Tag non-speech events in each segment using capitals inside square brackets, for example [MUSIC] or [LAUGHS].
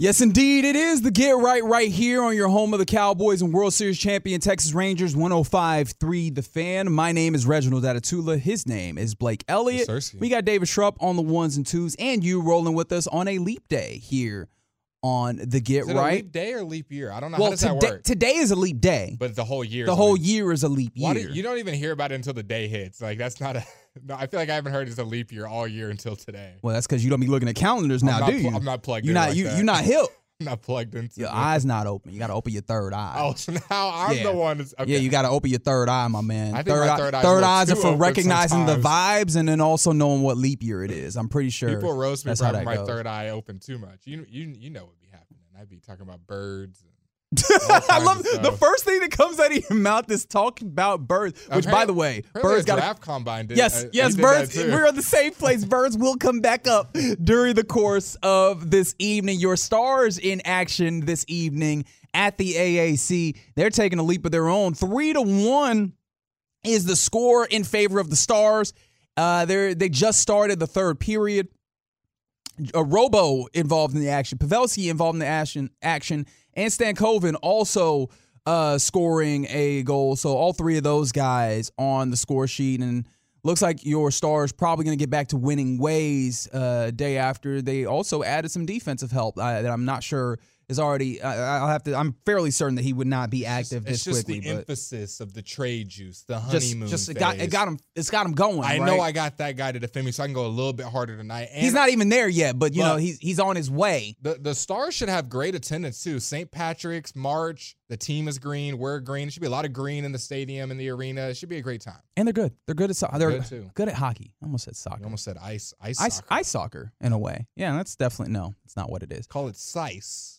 Yes, indeed, it is the Get Right right here on your home of the Cowboys and World Series champion Texas Rangers 105.3 The Fan. My name is Reginald Atatula. His name is Blake Elliott. Yes, we got David Schrupp on the ones and twos, and you rolling with us on a leap day here on the Get Is it Right. a leap day or leap year? I don't know. well, How does that today, work? today is a leap day. but the whole year. the whole leap- year is a leap year. do, you don't even hear about it until the day hits. Like that's not a. [LAUGHS] No, I feel like I haven't heard it's a leap year all year until today. well, that's because you don't be looking at calendars now, do pl- you? I'm not plugged You're not like you. that. You're not hip. [LAUGHS] [LAUGHS] Not plugged into. Your eyes not open. You got to open your third eye. Oh, [LAUGHS] so now I'm Yeah. the one. That's, okay. Yeah, you got to open your third eye, my man. I think my eye- third eye's a little eyes are for recognizing the vibes and then also knowing what leap year it is. I'm pretty sure. People roast me for having my goes. third eye open too much. You you you know what'd be happening. I'd be talking about birds. And [LAUGHS] I love the first thing that comes out of your mouth is talking about birds. Which, by the way, birds a got to giraffe combine. Did, Yes, uh, yes, birds. We're on the same place. [LAUGHS] Birds will come back up during the course of this evening. Your stars in action this evening at the AAC. They're taking a leap of their own. Three to one is the score in favor of the stars. Uh, they they just started the third period. A Robo involved in the action, Pavelski involved in the action, action, and Stankoven also uh, scoring a goal. So all three of those guys on the score sheet, and looks like your Stars probably going to get back to winning ways uh, day after. They also added some defensive help uh, that I'm not sure is already. I I'll have to. I'm fairly certain that he would not be active It's this just quickly, the but emphasis of the trade juice, the just honeymoon. just it got it got him. It's got him going. I know? I got that guy to defend me, so I can go a little bit harder tonight. And He's not even there yet, but you know he's he's on his way. The the stars should have great attendance too. St. Patrick's, March, the team is green. We're green. It should be a lot of green in the stadium in the arena. It should be a great time. And they're good. They're good at soccer. they're Good, too. good at hockey. I almost said soccer. You almost said ice ice ice soccer. ice soccer in a way. Yeah, that's definitely no. It's not what it is. Call it sice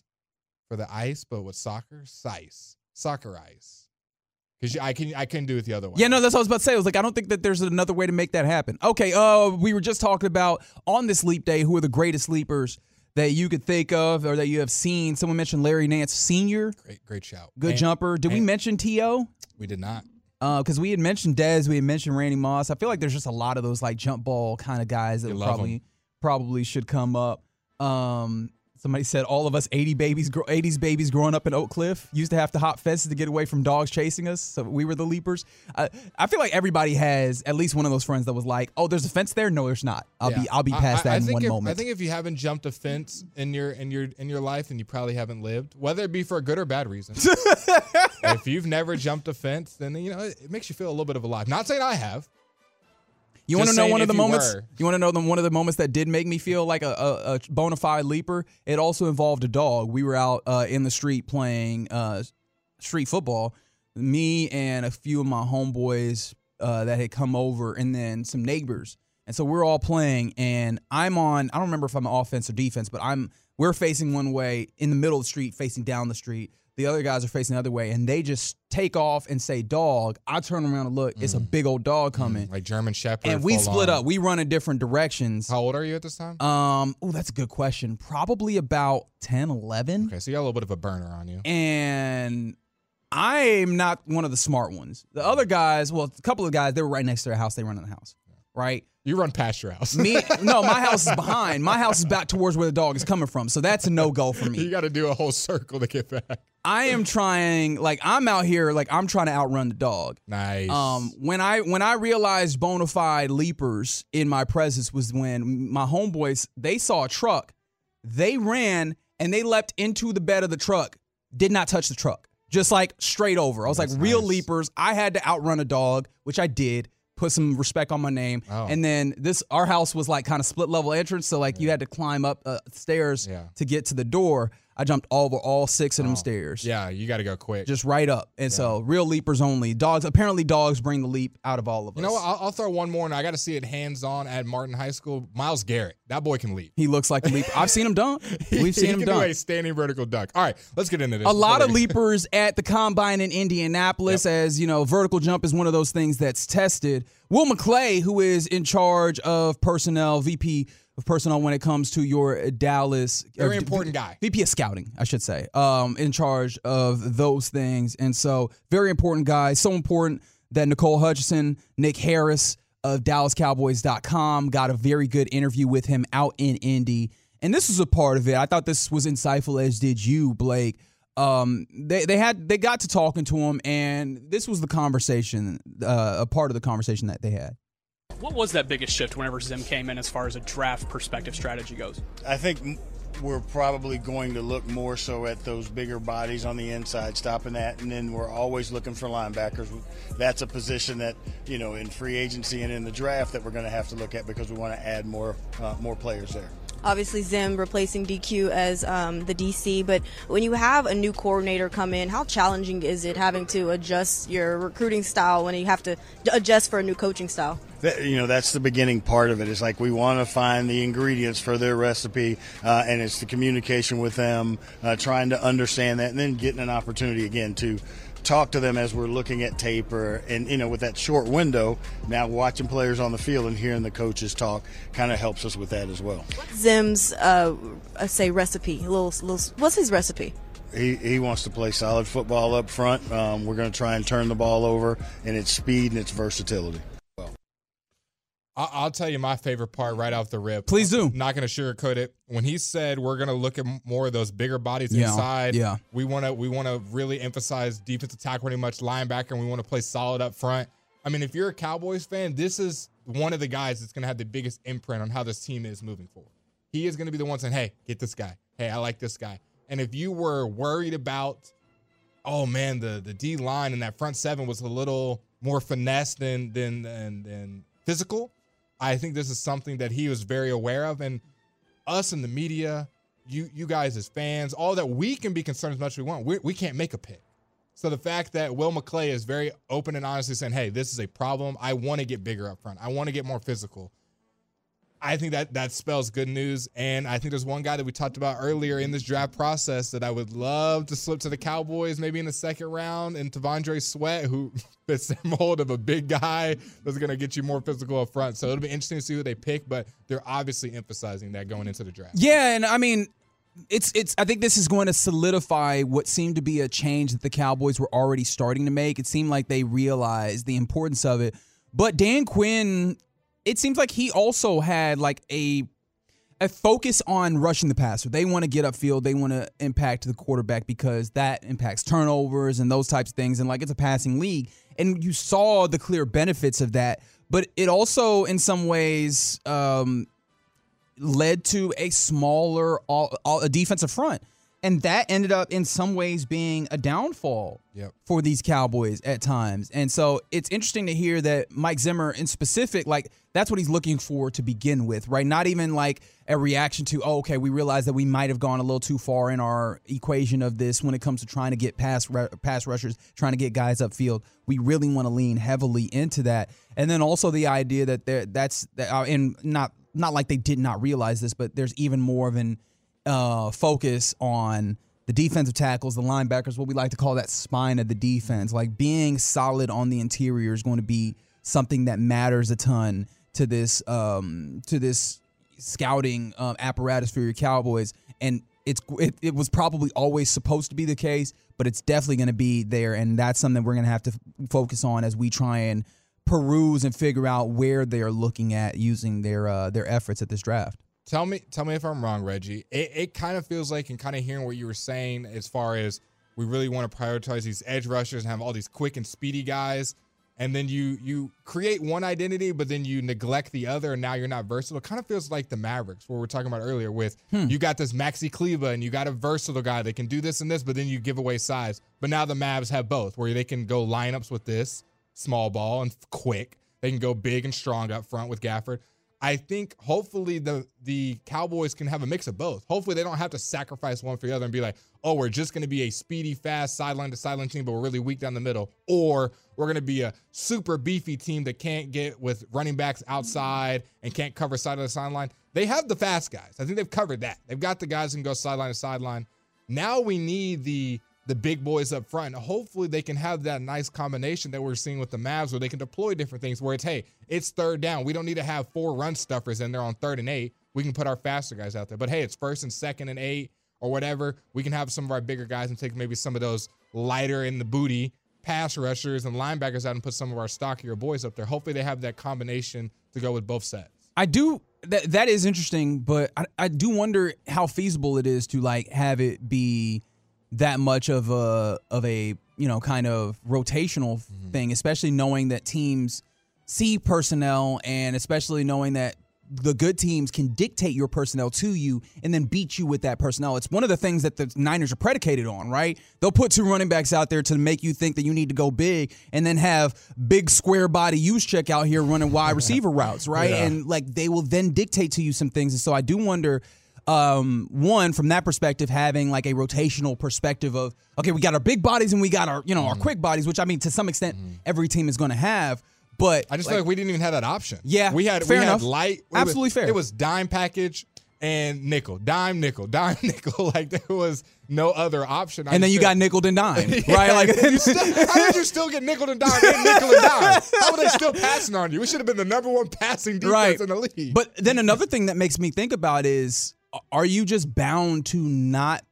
for the ice, but with soccer, sice soccer ice. Because I can I couldn't do it the other way. Yeah, no, that's what I was about to say. I was like, I don't think that there's another way to make that happen. Okay, uh, we were just talking about on this leap day who are the greatest leapers that you could think of or that you have seen. Someone mentioned Larry Nance Senior, great great shout. good And jumper. Did we mention T.O.? We did not. Uh, because we had mentioned Dez, we had mentioned Randy Moss. I feel like there's just a lot of those like jump ball kind of guys that probably would love probably 'em. probably should come up. Um, somebody said all of us 80 babies, 80s babies growing up in Oak Cliff used to have to hop fences to get away from dogs chasing us. So we were the leapers. I, I feel like everybody has at least one of those friends that was like, "Oh, there's a fence there." No, there's not. I'll Yeah. be I'll be past I, that I in one if, moment. I think if you haven't jumped a fence in your in your in your life, then you probably haven't lived, whether it be for a good or bad reason. [LAUGHS] if you've never jumped a fence, then you know it, it makes you feel a little bit of alive. Not saying I have. You want to know one of the moments? were. You want to know the, one of the moments that did make me feel like a, a, a bona fide leaper? It also involved a dog. We were out uh, in the street playing uh, street football. Me and a few of my homeboys uh, that had come over, and then some neighbors. And so we're all playing, and I'm on. I don't remember if I'm offense or defense, but I'm. We're facing one way in the middle of the street, facing down the street. The other guys are facing the other way, and they just take off and say "dog." I turn around and look. It's a big old dog coming Like German Shepherd. and we split on. up. We run in different directions. How old are you at this time? Um, oh, that's a good question. Probably about 10, 11. okay, so you got a little bit of a burner on you. And I'm not one of the smart ones. The other guys, well, a couple of guys, they were right next to their house. They run in the house, right? You run past your house. Me, [LAUGHS] no, my house is behind. My house is back towards where the dog is coming from. So that's a no go for me. [LAUGHS] you got to do a whole circle to get back. I am trying, like, I'm out here, like, I'm trying to outrun the dog. Nice. Um, when I when I realized bona fide leapers in my presence was when my homeboys they saw a truck, they ran and they leapt into the bed of the truck, did not touch the truck, just like straight over. I was like, real nice. leapers. I had to outrun a dog, which I did. Put some respect on my name, Oh. and then this our house was like kind of split level entrance, so like you had to climb up uh, stairs Yeah. to get to the door. I jumped over all six of them oh, stairs Yeah, you got to go quick. just right up. And so real leapers only. Dogs apparently dogs bring the leap out of all of us. you know what? I'll, I'll throw one more, and I got to see it hands on at Martin High School. Myles Garrett, that boy can leap. he looks like a leaper. I've seen him dunk. [LAUGHS] We've seen he him dunk. a standing vertical dunk. All right, let's get into this. A lot of leapers [LAUGHS] at the combine in Indianapolis, as you know, vertical jump is one of those things that's tested. Will McClay, who is in charge of personnel, VP of personnel when it comes to your Dallas, Very or important guy. VP of scouting, I should say, um, in charge of those things, and so very important guy. So important that Nicole Hutchison, Nick Harris of DallasCowboys.com got a very good interview with him out in Indy, and this was a part of it. I thought this was insightful, as did you, Blake. Um, they they had they got to talking to him, and this was the conversation, uh, a part of the conversation that they had. What was that biggest shift whenever Zim came in as far as a draft perspective strategy goes? I think we're probably going to look more so at those bigger bodies on the inside, stopping that, and then we're always looking for linebackers. That's a position that you know in free agency and in the draft that we're going to have to look at because we want to add more uh, more players there. Obviously Zim replacing DQ as um, the DC. But when you have a new coordinator come in, how challenging is it having to adjust your recruiting style when you have to adjust for a new coaching style? That, you know that's the beginning part of it. It's like we want to find the ingredients for their recipe, uh, and it's the communication with them, uh, trying to understand that, and then getting an opportunity again to talk to them as we're looking at tape, or and you know with that short window. Now watching players on the field and hearing the coaches talk kind of helps us with that as well. What's Zim's, uh, uh, say, recipe. Little, little, what's his recipe? He, he wants to play solid football up front. Um, we're going to try and turn the ball over, and its speed and its versatility. I- I'll tell you my favorite part right off the rip. Please do. I'm not going to sugarcoat it. When he said we're going to look at more of those bigger bodies Yeah, inside, yeah. we want to we want to really emphasize defensive tackle pretty much linebacker, and we want to play solid up front. I mean, if you're a Cowboys fan, this is one of the guys that's going to have the biggest imprint on how this team is moving forward. He is going to be the one saying, "Hey, get this guy. Hey, I like this guy." And if you were worried about oh man, the the D line and that front seven was a little more finesse than than than, than physical. I think this is something that he was very aware of, and us in the media, you you guys as fans, all that we can be concerned as much as we want. We we can't make a pick. So the fact that Will McClay is very open and honestly saying, "Hey, this is a problem. I want to get bigger up front. I want to get more physical." I think that that spells good news. And I think there's one guy that we talked about earlier in this draft process that I would love to slip to the Cowboys maybe in the second round, and T'Vondre Sweat, who [LAUGHS] fits the mold of a big guy that's going to get you more physical up front. So it'll be interesting to see who they pick, but they're obviously emphasizing that going into the draft. Yeah, and I mean, it's it's. I think this is going to solidify what seemed to be a change that the Cowboys were already starting to make. It seemed like they realized the importance of it. But Dan Quinn, it seems like he also had like a a focus on rushing the passer. They want to get upfield. They want to impact the quarterback because that impacts turnovers and those types of things. And like it's a passing league, and you saw the clear benefits of that. But it also, in some ways, um, led to a smaller all, all, a defensive front. And that ended up in some ways being a downfall Yep. for these Cowboys at times. And so it's interesting to hear that Mike Zimmer in specific, like that's what he's looking for to begin with, right? Not even like a reaction to, oh, okay, we realize that we might have gone a little too far in our equation of this when it comes to trying to get pass pass rushers, trying to get guys upfield. We really want to lean heavily into that. And then also the idea that there that's that, uh, and not not like they did not realize this, but there's even more of an uh, focus on the defensive tackles, the linebackers, what we like to call that spine of the defense. Like being solid on the interior is going to be something that matters a ton to this um, to this scouting um, apparatus for your Cowboys. And it's it, it was probably always supposed to be the case, but it's definitely going to be there, and that's something we're going to have to f- focus on as we try and peruse and figure out where they are looking at using their uh, their efforts at this draft. Tell me, tell me if I'm wrong, Reggie. It, it kind of feels like, and kind of hearing what you were saying, as far as we really want to prioritize these edge rushers and have all these quick and speedy guys, and then you you create one identity, but then you neglect the other, and now you're not versatile. It kind of feels like the Mavericks, where we are talking about earlier, with Hmm. you got this Maxi Kleber and you got a versatile guy that can do this and this, but then you give away size. But now the Mavs have both, where they can go lineups with this small ball and quick. They can go big and strong up front with Gafford. I think hopefully the the Cowboys can have a mix of both. Hopefully they don't have to sacrifice one for the other and be like, oh, we're just going to be a speedy, fast sideline to sideline team, but we're really weak down the middle, or we're going to be a super beefy team that can't get with running backs outside and can't cover side of the sideline. They have the fast guys. I think they've covered that. They've got the guys who can go sideline to sideline. Now we need the the big boys up front. Hopefully they can have that nice combination that we're seeing with the Mavs where they can deploy different things where it's, hey, it's third down. We don't need to have four run stuffers in there on third and eight. We can put our faster guys out there. But hey, it's first and second and eight or whatever. We can have some of our bigger guys and take maybe some of those lighter in the booty pass rushers and linebackers out and put some of our stockier boys up there. Hopefully they have that combination to go with both sets. I do that that is interesting, but I, I do wonder how feasible it is to like have it be that much of a of a you know kind of rotational mm-hmm. thing, especially knowing that teams see personnel and especially knowing that the good teams can dictate your personnel to you and then beat you with that personnel. It's one of the things that the Niners are predicated on, right? They'll put two running backs out there to make you think that you need to go big and then have big square body use check out here running wide [LAUGHS] receiver routes, right? Yeah. And like they will then dictate to you some things. And so I do wonder um, one from that perspective, having like a rotational perspective of okay, we got our big bodies and we got our you know our Mm-hmm. quick bodies, which I mean to some extent every team is going to have. But I just feel like we didn't even have that option. Yeah, we had fair we enough. had light. it was- Absolutely fair. It was dime package and nickel, dime nickel, [LAUGHS] dime nickel. Like there was no other option. I and then you got nickel and dime, [LAUGHS] Yeah, right? Like [LAUGHS] still, how did you still get nickel and dime and nickel and dime? How were they still passing on you? We should have been the number one passing defense right. in the league. But then another thing that makes me think about is are you just bound to not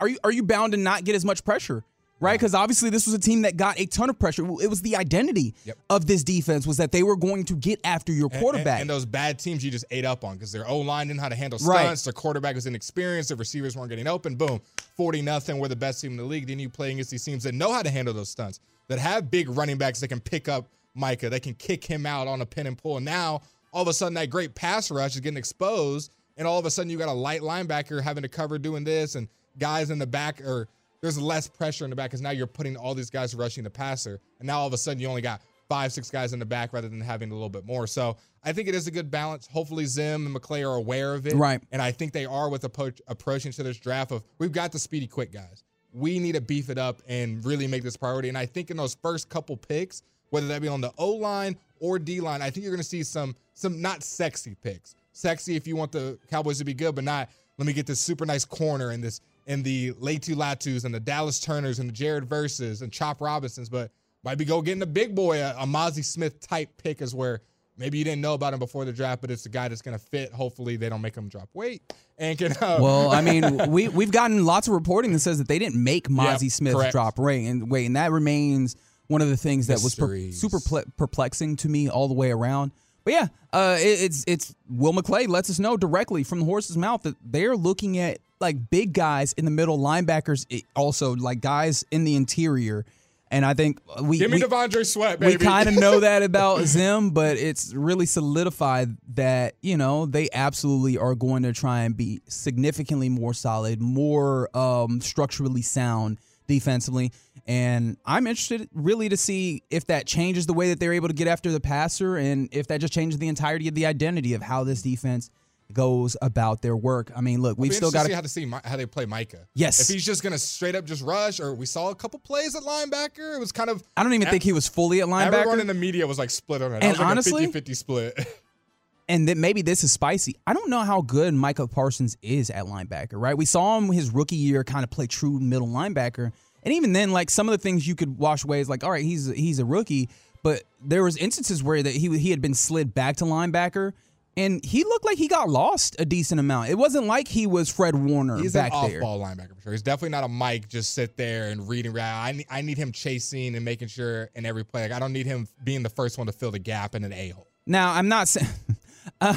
are you are you bound to not get as much pressure? Right? Because obviously this was a team that got a ton of pressure. It was the identity Yep. of this defense was that they were going to get after your quarterback. And, and those bad teams you just ate up on because their O line didn't know how to handle Right. stunts. Their quarterback was inexperienced. Their receivers weren't getting open. Boom, forty nothing. We're the best team in the league. Then you play against these teams that know how to handle those stunts, that have big running backs that can pick up Micah, that can kick him out on a pin and pull. And now all of a sudden that great pass rush is getting exposed, and all of a sudden you got a light linebacker having to cover doing this, and guys in the back or there's less pressure in the back because now you're putting all these guys rushing the passer, and now all of a sudden you only got five, six guys in the back rather than having a little bit more. So I think it is a good balance. Hopefully Zim and McClay are aware of it, Right. And I think they are with approach, approaching to this draft of we've got the speedy quick guys. We need to beef it up and really make this priority. And I think in those first couple picks, whether that be on the O line or D line, I think you're going to see some some not sexy picks. Sexy if you want the Cowboys to be good, but not let me get this super nice corner and this and the Latu Latus and the Dallas Turners and the Jared Verses and Chop Robinsons, but might be go getting a big boy, a, a Mazi Smith type pick is where maybe you didn't know about him before the draft, but it's a guy that's going to fit. Hopefully they don't make him drop weight and can. Uh, Well, I mean, [LAUGHS] we we've gotten lots of reporting that says that they didn't make Mazi Yep, Smith correct. drop weight and weight, and that remains one of the things that was per- super ple- perplexing to me all the way around. But yeah, uh, it, it's it's Will McClay lets us know directly from the horse's mouth that they're looking at like big guys in the middle, linebackers, also like guys in the interior. And I think we give me we, Devondre Sweat, we kind of know that [LAUGHS] about Zim, but it's really solidified that you know they absolutely are going to try and be significantly more solid, more um, structurally sound defensively. And I'm interested really to see if that changes the way that they're able to get after the passer, and if that just changes the entirety of the identity of how this defense goes about their work. I mean, look, we've still got to see to. how to see Mi- how they play Micah. Yes. if he's just gonna straight up just rush, or we saw a couple plays at linebacker. It was kind of. I don't even think he was fully at linebacker. Everyone in the media was like split on it. And like honestly- a 50-50 split. [LAUGHS] and then maybe this is spicy. I don't know how good Micah Parsons is at linebacker, right? We saw him his rookie year kind of play true middle linebacker. And even then, like some of the things you could wash away is like, all right, he's he's a rookie, but there was instances where that he he had been slid back to linebacker, and he looked like he got lost a decent amount. It wasn't like he was Fred Warner He's back an there. off-ball linebacker for sure. He's definitely not a Mike. Just sit there and reading. I need, I need him chasing and making sure in every play. Like I don't need him being the first one to fill the gap in an a hole. Now, I'm not saying. [LAUGHS] [LAUGHS] I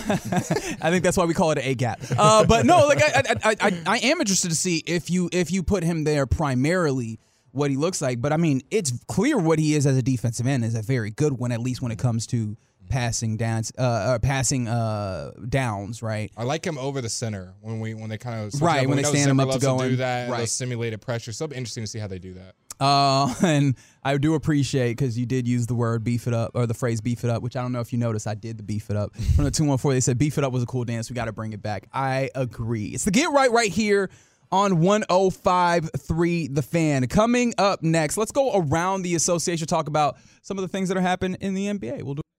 think that's why we call it an A gap. Uh, but no, like I, I, I, I, I am interested to see if you if you put him there primarily what he looks like. But I mean, it's clear what he is as a defensive end is a very good one, at least when it comes to passing downs, uh, uh passing uh downs, right? I like him over the center when we when they kind of Right, when they stand him up to go do that, Right. simulated pressure. So it'll be interesting to see how they do that. Uh, [LAUGHS] and I do appreciate because you did use the word beef it up or the phrase beef it up, which I don't know if you noticed. I did the beef it up [LAUGHS] from the two one four. They said beef it up was a cool dance. We got to bring it back. I agree. It's the get right right here on 105.3 The Fan. Coming up next, let's go around the association talk about some of the things that are happening in the NBA. We'll do.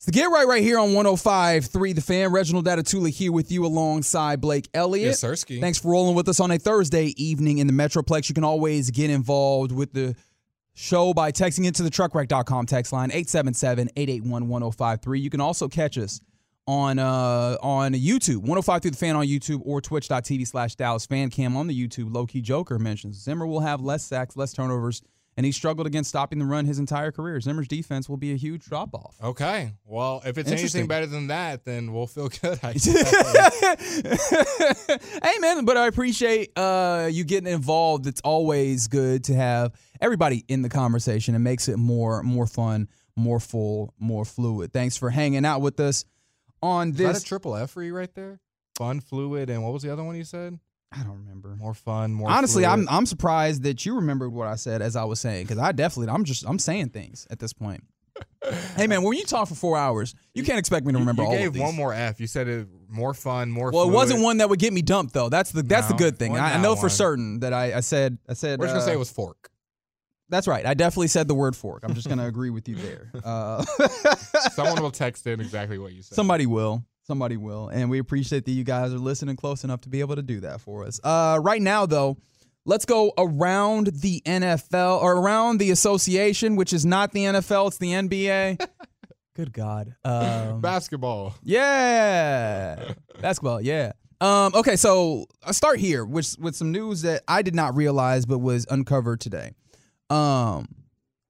It's the get right right here on 105.3 The Fan. Reginald Datatula here with you alongside Blake Elliott. Yes, Sirski. Thanks for rolling with us on a Thursday evening in the Metroplex. You can always get involved with the show by texting into the truckwreck.com text line 877-881-1053. You can also catch us on uh on YouTube, 105 through the fan on YouTube or twitch.tv slash Dallas fan cam on the YouTube. Low key Joker mentions Zimmer will have less sacks, less turnovers, and he struggled against stopping the run his entire career. Zimmer's defense will be a huge drop off. Okay. Well, if it's anything better than that, then we'll feel [LAUGHS] good. I [LAUGHS] hey man, but I appreciate uh, you getting involved. It's always good to have everybody in the conversation. It makes it more more fun, more full, more fluid. Thanks for hanging out with us on Is that this. a triple F for you right there? Fun, fluid, and what was the other one you said? I don't remember. More fun, more. Honestly, fluid. I'm I'm surprised that you remembered what I said as I was saying because I definitely I'm just I'm saying things at this point. [LAUGHS] hey man, when you talk for four hours, you can't expect me to remember you all gave one more F. You said it more fun, more. Fun. Well, it wasn't one that would get me dumped though. That's the that's the good thing. I, I know for one. certain that I, I said I said We're just gonna uh, say it was fork. That's right. I definitely said the word fork. I'm just going [LAUGHS] to agree with you there. Uh, Someone will text in exactly what you said. somebody will. Somebody will. And we appreciate that you guys are listening close enough to be able to do that for us. Uh, right now, though, let's go around the NFL or around the association, which is not the NFL, it's the NBA. [LAUGHS] Good God. Um, basketball. Yeah. Basketball, yeah. Um, okay, so I'll start here with with some news that I did not realize but was uncovered today. Um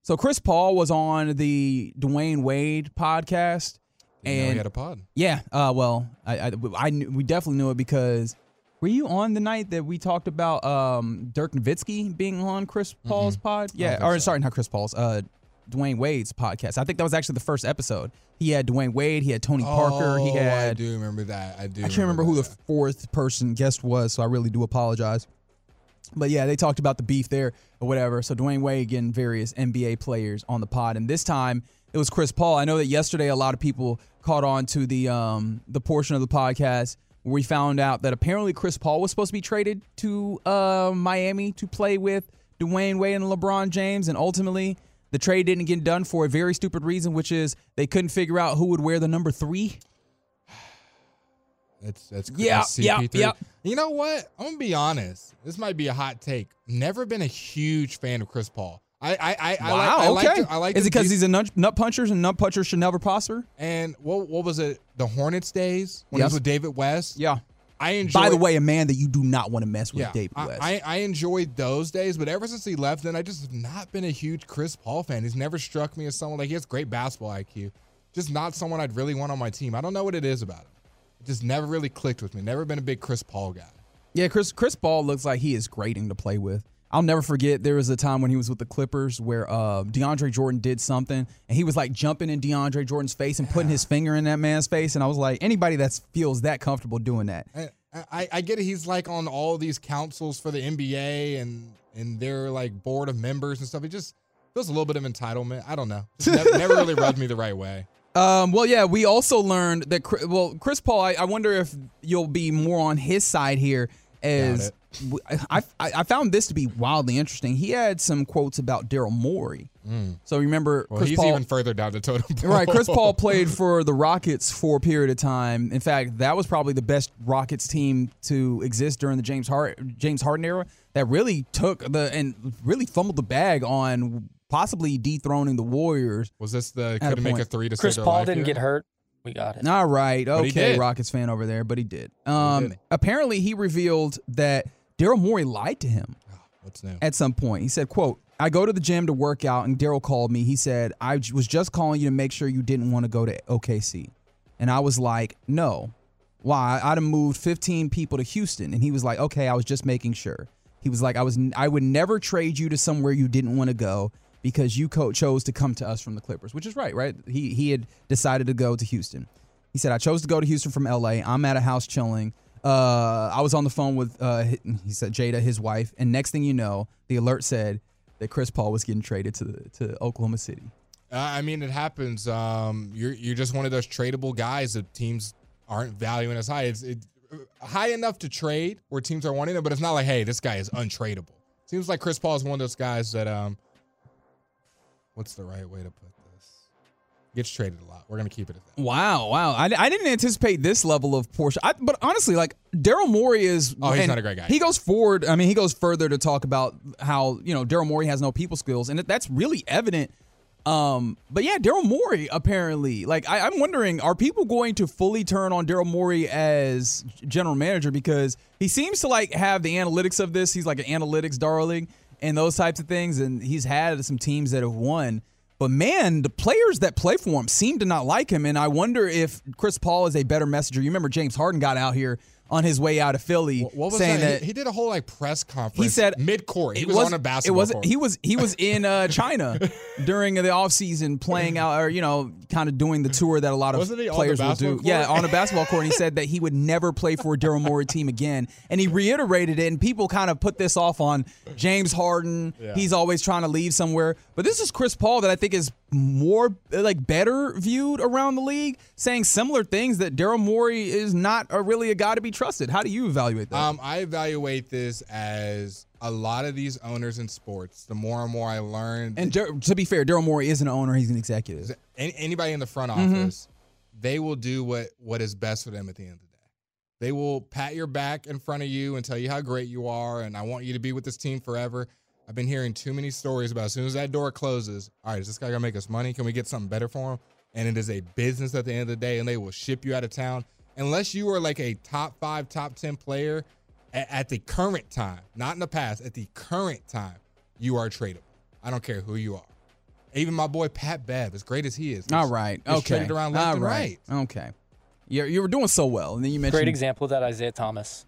so Chris Paul was on the Dwyane Wade podcast Didn't know he and had a pod. yeah, uh well, I I, I knew, we definitely knew it because were you on the night that we talked about um Dirk Nowitzki being on Chris Paul's pod? Yeah, or so. sorry, not Chris Paul's, uh Dwyane Wade's podcast. I think that was actually the first episode. He had Dwyane Wade, he had Tony Parker, he Oh, had I do remember that. I do. I can't remember who the fourth person guest was, so I really do apologize. But yeah, they talked about the beef there or whatever. So Dwyane Wade getting various NBA players on the pod, and this time it was Chris Paul. I know that yesterday a lot of people caught on to the um the portion of the podcast where we found out that apparently Chris Paul was supposed to be traded to uh, Miami to play with Dwyane Wade and LeBron James, and ultimately the trade didn't get done for a very stupid reason, which is they couldn't figure out who would wear the number three. [SIGHS] That's that's Yeah, yeah, CP3. yeah. You know what? I'm gonna be honest. This might be a hot take. Never been a huge fan of Chris Paul. I I I, I Wow. like, I like okay. to- I like Is it because he's a nut, nut punchers and nut punchers should never prosper? and what what was it? The Hornets days when he was with David West. Yeah. I enjoy. By the way, a man that you do not want to mess with, yeah, David West. I, I enjoyed those days, but ever since he left, then I just have not been a huge Chris Paul fan. He's never struck me as someone like he has great basketball IQ, just not someone I'd really want on my team. I don't know what it is about him. It just never really clicked with me. Never been a big Chris Paul guy. Yeah, Chris Chris Paul looks like he is grating to play with. I'll never forget there was a time when he was with the Clippers where uh, DeAndre Jordan did something and he was like jumping in DeAndre Jordan's face and putting his finger in that man's face, and I was like, anybody that feels that comfortable doing that, I, I, I get it. He's like on all these councils for the NBA and and they're like board of members and stuff. It just feels a little bit of entitlement. I don't know. Never, [LAUGHS] never really rubbed me the right way. Um, well, yeah, we also learned that. Well, Chris Paul, I, I wonder if you'll be more on his side here. As I, I, I found this to be wildly interesting. He had some quotes about Daryl Morey. So remember, Well, Chris he's Paul, even further down the totem pole. [LAUGHS] right? Chris Paul played [LAUGHS] for the Rockets for a period of time. In fact, that was probably the best Rockets team to exist during the James Hard James Harden era. That really took the and really fumbled the bag on possibly dethroning the Warriors. Was this the At a couldn't make a three to Chris Paul life didn't here? get hurt. We got it. All right. But Okay. Rockets fan over there, but he did. Um, did. apparently he revealed that Daryl Morey lied to him ah, What's new? at some point. He said, quote, I go to the gym to work out and Daryl called me. He said, I was just calling you to make sure you didn't want to go to OKC. And I was like, no. Why? I'd have moved 15 people to Houston. And he was like, okay, I was just making sure. He was like, I was I would never trade you to somewhere you didn't want to go because you co- chose to come to us from the Clippers, which is right, right? He he had decided to go to Houston. He said, I chose to go to Houston from LA. I'm at a house chilling. Uh, I was on the phone with, uh, he said, Jada, his wife. And next thing you know, the alert said that Chris Paul was getting traded to, the, to Oklahoma City. Uh, I mean, it happens. Um, you're you're just one of those tradable guys that teams aren't valuing as high. It's it, high enough to trade where teams are wanting it, but it's not like, hey, this guy is untradeable. Seems like Chris Paul is one of those guys that um, what's the right way to put? Gets traded a lot. We're gonna keep it at that. Wow, wow. I, I didn't anticipate this level of portion. I, but honestly, like Daryl Morey is. Oh, he's not a great guy. He goes forward. I mean, he goes further to talk about how you know Daryl Morey has no people skills, and that's really evident. Um, but yeah, Daryl Morey apparently. Like, I, I'm wondering, are people going to fully turn on Daryl Morey as general manager because he seems to like have the analytics of this. He's like an analytics darling and those types of things, and he's had some teams that have won. But man, the players that play for him seem to not like him, and I wonder if Chris Paul is a better messenger. You remember James Harden got out here on his way out of Philly What was saying that? that, He, he did a whole like press conference. he said mid court. He it was, on a basketball. It was court. he was he was in uh, [LAUGHS] China during the offseason playing out or you know kind of doing the tour that a lot of Wasn't he on the players will do. Yeah, on a basketball court. And he said that he would never play for a Daryl Morey team again, and he reiterated it. And people kind of put this off on James Harden. Yeah. He's always trying to leave somewhere, but this is Chris Paul that I think is more like better viewed around the league, saying similar things that Daryl Morey is not a, really a guy to be trusted. How do you evaluate that? Um, I evaluate this as a lot of these owners in sports. The more and more I learn, and to be fair, Daryl Morey is an owner; he's an executive. any, anybody in the front Mhm. office, they will do what what is best for them at the end of the day. They will pat your back in front of you and tell you how great you are, and I want you to be with this team forever. I've been hearing too many stories about as soon as that door closes, all right, is this guy gonna make us money? Can we get something better for him? And it is a business at the end of the day, and they will ship you out of town unless you are like a top five, top ten player at, at the current time, not in the past. At the current time, you are tradable. I don't care who you are. Even my boy Pat Bev, as great as he is, All gets- right. gets Okay. traded around left All and right. Okay. You you were doing so well, and then you mentioned Great example of that Isaiah Thomas.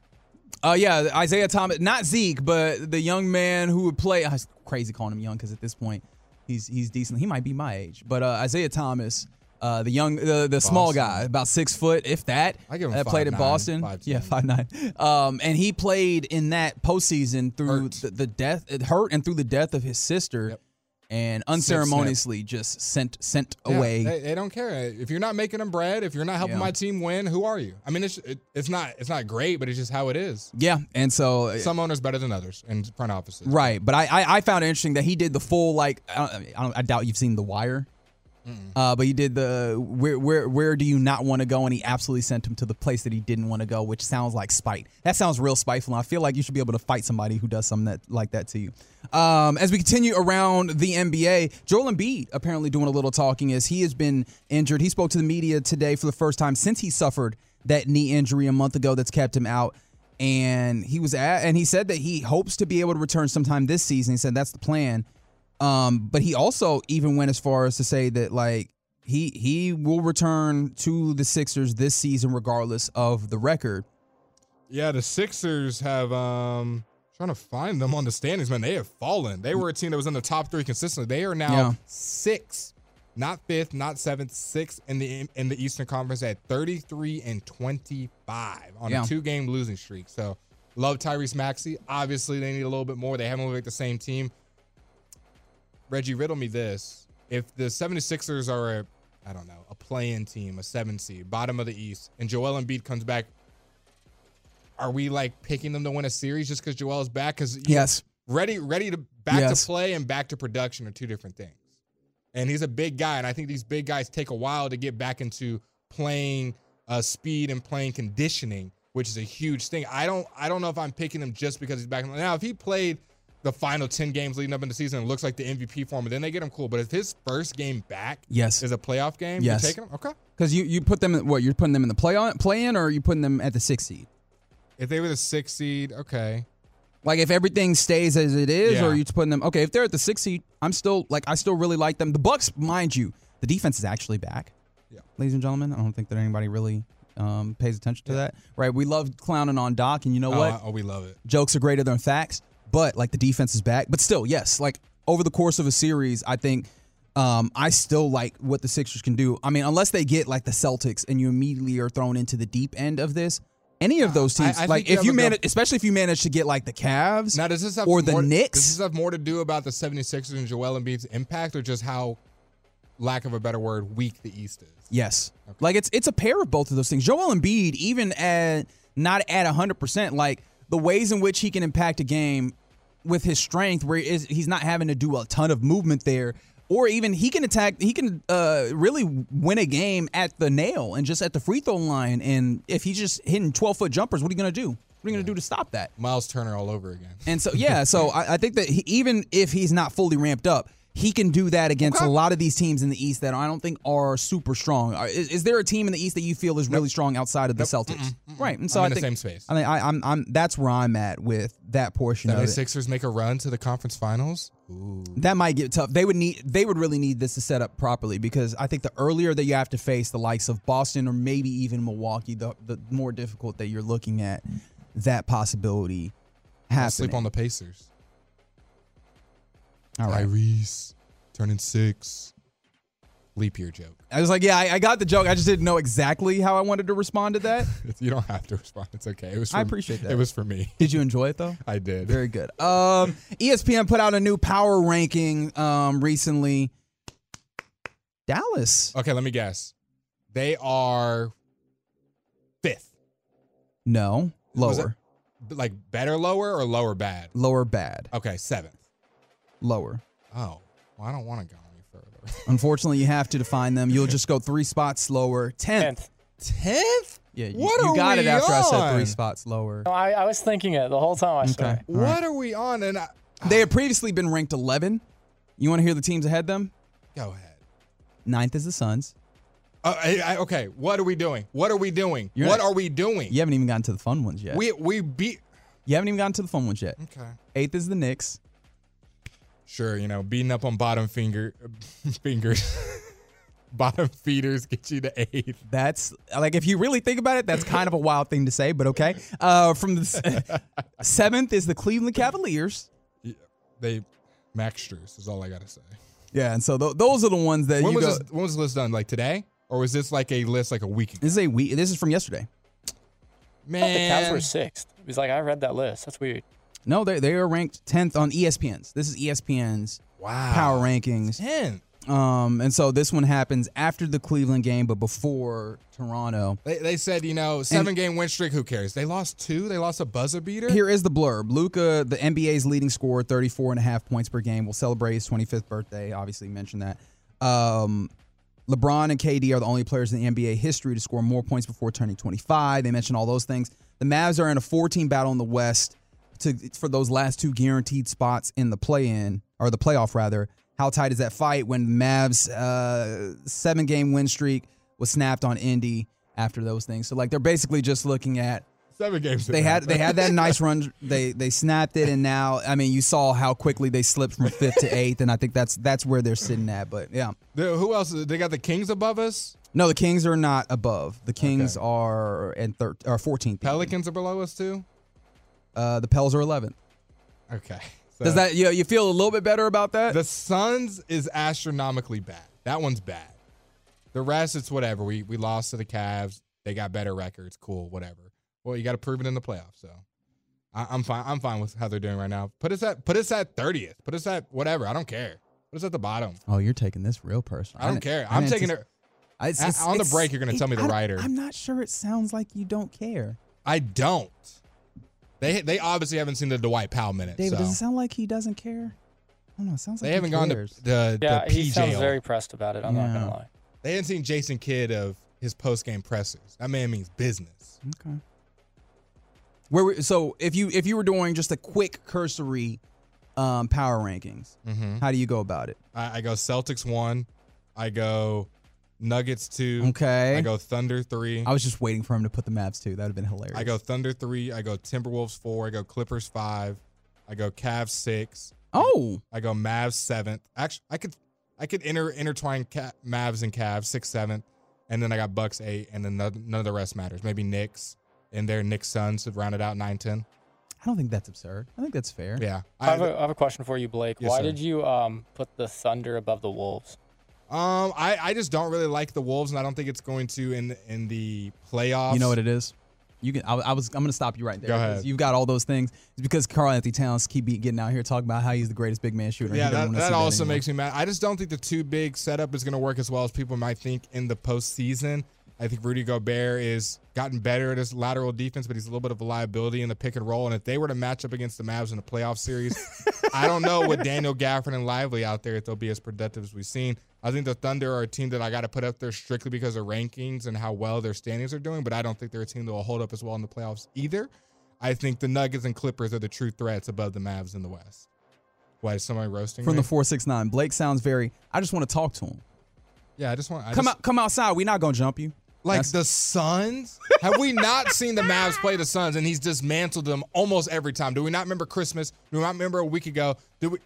Uh, yeah, Isaiah Thomas, not Zeke, but the young man who would play. I was crazy calling him young because at this point he's he's decent. He might be my age, but uh, Isaiah Thomas, uh, the young, the, the small guy, about six foot, if that. I give him that played at 5'9", Boston. 5'10". yeah, five nine. Um, and he played in that postseason through the, the death, it hurt, and through the death of his sister, Yep. And snip. unceremoniously just sent sent Yeah, away. They, they don't care if you're not making them bread. If you're not helping Yeah. my team win, who are you? I mean, it's it, it's not it's not great, but it's just how it is. yeah, and so uh, Some owners better than others in front offices. Right, but I, I I found it interesting that he did the full like I, I, don't, I doubt you've seen The Wire, uh, but he did the where where where do you not want to go, and he absolutely sent him to the place that he didn't want to go, which sounds like spite. That sounds real spiteful. And I feel like you should be able to fight somebody who does something that like that to you. Um, as we continue around the NBA, Joel Embiid apparently doing a little talking as he has been injured. He spoke to the media today for the first time since he suffered that knee injury a month ago that's kept him out. And he was at, and he said that he hopes to be able to return sometime this season. He said that's the plan. Um, but he also even went as far as to say that like he he will return to the Sixers this season regardless of the record. Yeah, the Sixers have um trying to find them on the standings, man. They have fallen. They were a team that was in the top three consistently. They are now Yeah. six, not fifth, not seventh, sixth in the in the Eastern Conference at 33 and 25 on Yeah. a two game losing streak. So love Tyrese Maxey. Obviously, they need a little bit more. They haven't looked like the same team. Reggie, riddle me this. If the 76ers are a, I don't know, a play-in team, a seven seed, bottom of the East, and Joel Embiid comes back, are we like picking them to win a series just because Joel is back? Because Yes. ready, ready to back Yes. to play and back to production are two different things. And he's a big guy, and I think these big guys take a while to get back into playing uh, speed and playing conditioning, which is a huge thing. I don't, I don't know if I'm picking him just because he's back. Now, if he played the final ten games leading up in the season and looks like the MVP form, him, then they get him cool. But if his first game back, Yes. is a playoff game, Yes. you're taking him. Okay. Because you, you put them in what you're putting them in the play on play in or are you putting them at the sixth seed? If they were the sixth seed, okay. Like if everything stays as it is, Yeah. or are you putting them? Okay, if they're at the sixth seed, I'm still like I still really like them. The Bucks, mind you, the defense is actually back. Yeah. ladies and gentlemen, I don't think that anybody really um, pays attention to that. Right? We love clowning on Doc, and you know Oh, what? oh, we love it. Jokes are greater than facts, but like the defense is back. But still, yes, like over the course of a series, I think um, I still like what the Sixers can do. I mean, unless they get like the Celtics and you immediately are thrown into the deep end of this. Any of those I- teams, I like think you if you manage, especially if you manage to get like the Cavs Now, does this have or the more, Knicks, Does this have more to do about the 76ers and Joel Embiid's impact, or just how, lack of a better word, weak the East is? Yes. Like it's it's a pair of both of those things. Joel Embiid, even at not at hundred percent, like the ways in which he can impact a game with his strength, where he is, he's not having to do a ton of movement there, or even he can attack, he can uh, really win a game at the nail and just at the free throw line. And if he's just hitting twelve foot jumpers, what are you gonna do? What are you gonna do to stop that? Myles Turner all over again. And so, yeah, so [LAUGHS] I, I think that he, even if he's not fully ramped up, he can do that against a lot of these teams in the East that I don't think are super strong. Uh, is, is there a team in the East that you feel is really strong outside of the Celtics? Right, and so I'm I in the think same space. I mean, I, I'm, I'm that's where I'm at with that portion of it. 76ers make a run to the conference finals? Ooh. That might get tough. They would need, they would really need this to set up properly because I think the earlier that you have to face the likes of Boston or maybe even Milwaukee, the the more difficult that you're looking at that possibility I'll sleep on the Pacers. All right. Tyrese turning six. Leap year joke. I was like, yeah, I, I got the joke. I just didn't know exactly how I wanted to respond to that. [LAUGHS] You don't have to respond. It's okay. It was. For, I appreciate that. It was for me. Did you enjoy it though? I did. Very good. Um, ESPN put out a new power ranking um, recently. Dallas, Okay, let me guess. They are fifth. no, lower, Like better lower or lower bad? lower bad, Okay, seventh. Lower. Oh, well, I don't want to go any further. [LAUGHS] Unfortunately, you have to define them. You'll just go three spots lower. Tenth. Tenth. Tenth? Yeah, you, What you are got we it after I said three spots lower. No, I, I was thinking it the whole time. I swear. Okay. All right. What are we on? And I, They had previously been ranked 11. You want to hear the teams ahead them? go ahead. Ninth is the Suns. Uh, I, I, okay, what are we doing? What are we doing? You're what not- are we doing? You haven't even gotten to the fun ones yet. We we beat. you haven't even gotten to the fun ones yet. Okay. Eighth is the Knicks. Sure, you know, beating up on bottom finger [LAUGHS] fingers, [LAUGHS] bottom feeders get you to eighth. That's like if you really think about it, that's kind of a wild thing to say, but okay. Uh, from the [LAUGHS] seventh is the Cleveland Cavaliers. Yeah, They Maxsters is all I gotta say. Yeah, and so th- those are the ones that When you was go. this? When was the list done? Like today, or was this like a list like a week ago? This is a week. This is from yesterday. I thought the Cavs were sixth. It was like I read that list. That's weird. No, they they are ranked tenth on ESPN's. This is ESPN's wow, power rankings. Ten. Um, and so this one happens after the Cleveland game, but before Toronto. They, they said, you know, seven game win streak. Who cares? They lost two. They lost a buzzer beater. Here is the blurb. Luka, the NBA's leading scorer, 34 and a half points per game, will celebrate his 25th birthday. Obviously, mentioned that. Um, LeBron and KD are the only players in the NBA history to score more points before turning 25. They mentioned all those things. The Mavs are in a 14 battle in the West to for those last two guaranteed spots in the play-in or the playoff rather. How tight is that fight when Mavs uh, seven game win streak was snapped on Indy? after those things. So like they're basically just looking at Seven games. they had they had that [LAUGHS] nice run. They they snapped it, and now I mean you saw how quickly they slipped from fifth to eighth, and I think that's that's where they're sitting at. But yeah, The- who else? They got the Kings above us. no, the Kings are not above. The Kings are in thir- or fourteenth. Pelicans are below us too. Uh, the Pels are eleventh. Okay. Does that you you feel a little bit better about that? The Suns is astronomically bad. That one's bad. The rest, it's whatever. We we lost to the Cavs. They got better records. Cool, whatever. Well, you got to prove it in the playoffs. So I, I'm fine. I'm fine with how they're doing right now. Put us at put us at thirtieth. Put us at whatever. I don't care. Put us at the bottom. oh, you're taking this real personal. I don't didn't- care. I I'm taking it. It's- it's- on the break, you're gonna tell me the writer. I'm not sure. It sounds like you don't care, I don't. They they obviously haven't seen the Dwight Powell minutes. David. so. Does it sound like he doesn't care? I don't know. It sounds like They he haven't gone to cares. the, Yeah, the he PJ. sounds very pressed about it. I'm not gonna lie. They haven't seen Jason Kidd of his post game pressers. That man means business. Okay. Where we, so if you if you were doing just a quick cursory um, power rankings, Mhm. how do you go about it? I, I go Celtics one. I go Nuggets two. Okay. I go Thunder three. I was just waiting for him to put the Mavs too. That would have been hilarious. I go Thunder three. I go Timberwolves four. I go Clippers five. I go Cavs six. Oh, I go Mavs seventh. Actually, I could I could inter intertwine Ca- Mavs and Cavs six seventh, and then I got Bucks eight, and then none, none of the rest matters. Maybe Knicks and their Knicks Suns have rounded out nine ten. I don't think that's absurd. I think that's fair. Yeah. I have, a, I have a question for you, Blake. Yes, Why sir. did you um, put the Thunder above the Wolves? Um, I, I just don't really like the Wolves, and I don't think it's going to in in the playoffs. You know what it is? You can. I, I was. I'm going to stop you right there. Go ahead. You've got all those things. It's because Karl-Anthony Towns keep getting out here talking about how he's the greatest big man shooter. Yeah, that, that also anymore. makes me mad. I just don't think the two big setup is going to work as well as people might think in the postseason. I think Rudy Gobert is gotten better at his lateral defense, but he's a little bit of a liability in the pick and roll. And if they were to match up against the Mavs in a playoff series, [LAUGHS] I don't know with Daniel Gafford and Lively out there if they'll be as productive as we've seen. I think the Thunder are a team that I got to put up there strictly because of rankings and how well their standings are doing, but I don't think they're a team that will hold up as well in the playoffs either. I think the Nuggets and Clippers are the true threats above the Mavs in the West. Why is somebody roasting from me? the four six nine. Blake sounds very. I just want to talk to him. Yeah, I just want I come just, out. Come outside. We're not going to jump you. Like That's- the Suns? Have we not seen the Mavs play the Suns and he's dismantled them almost every time? Do we not remember Christmas? Do we not remember a week ago? Do we?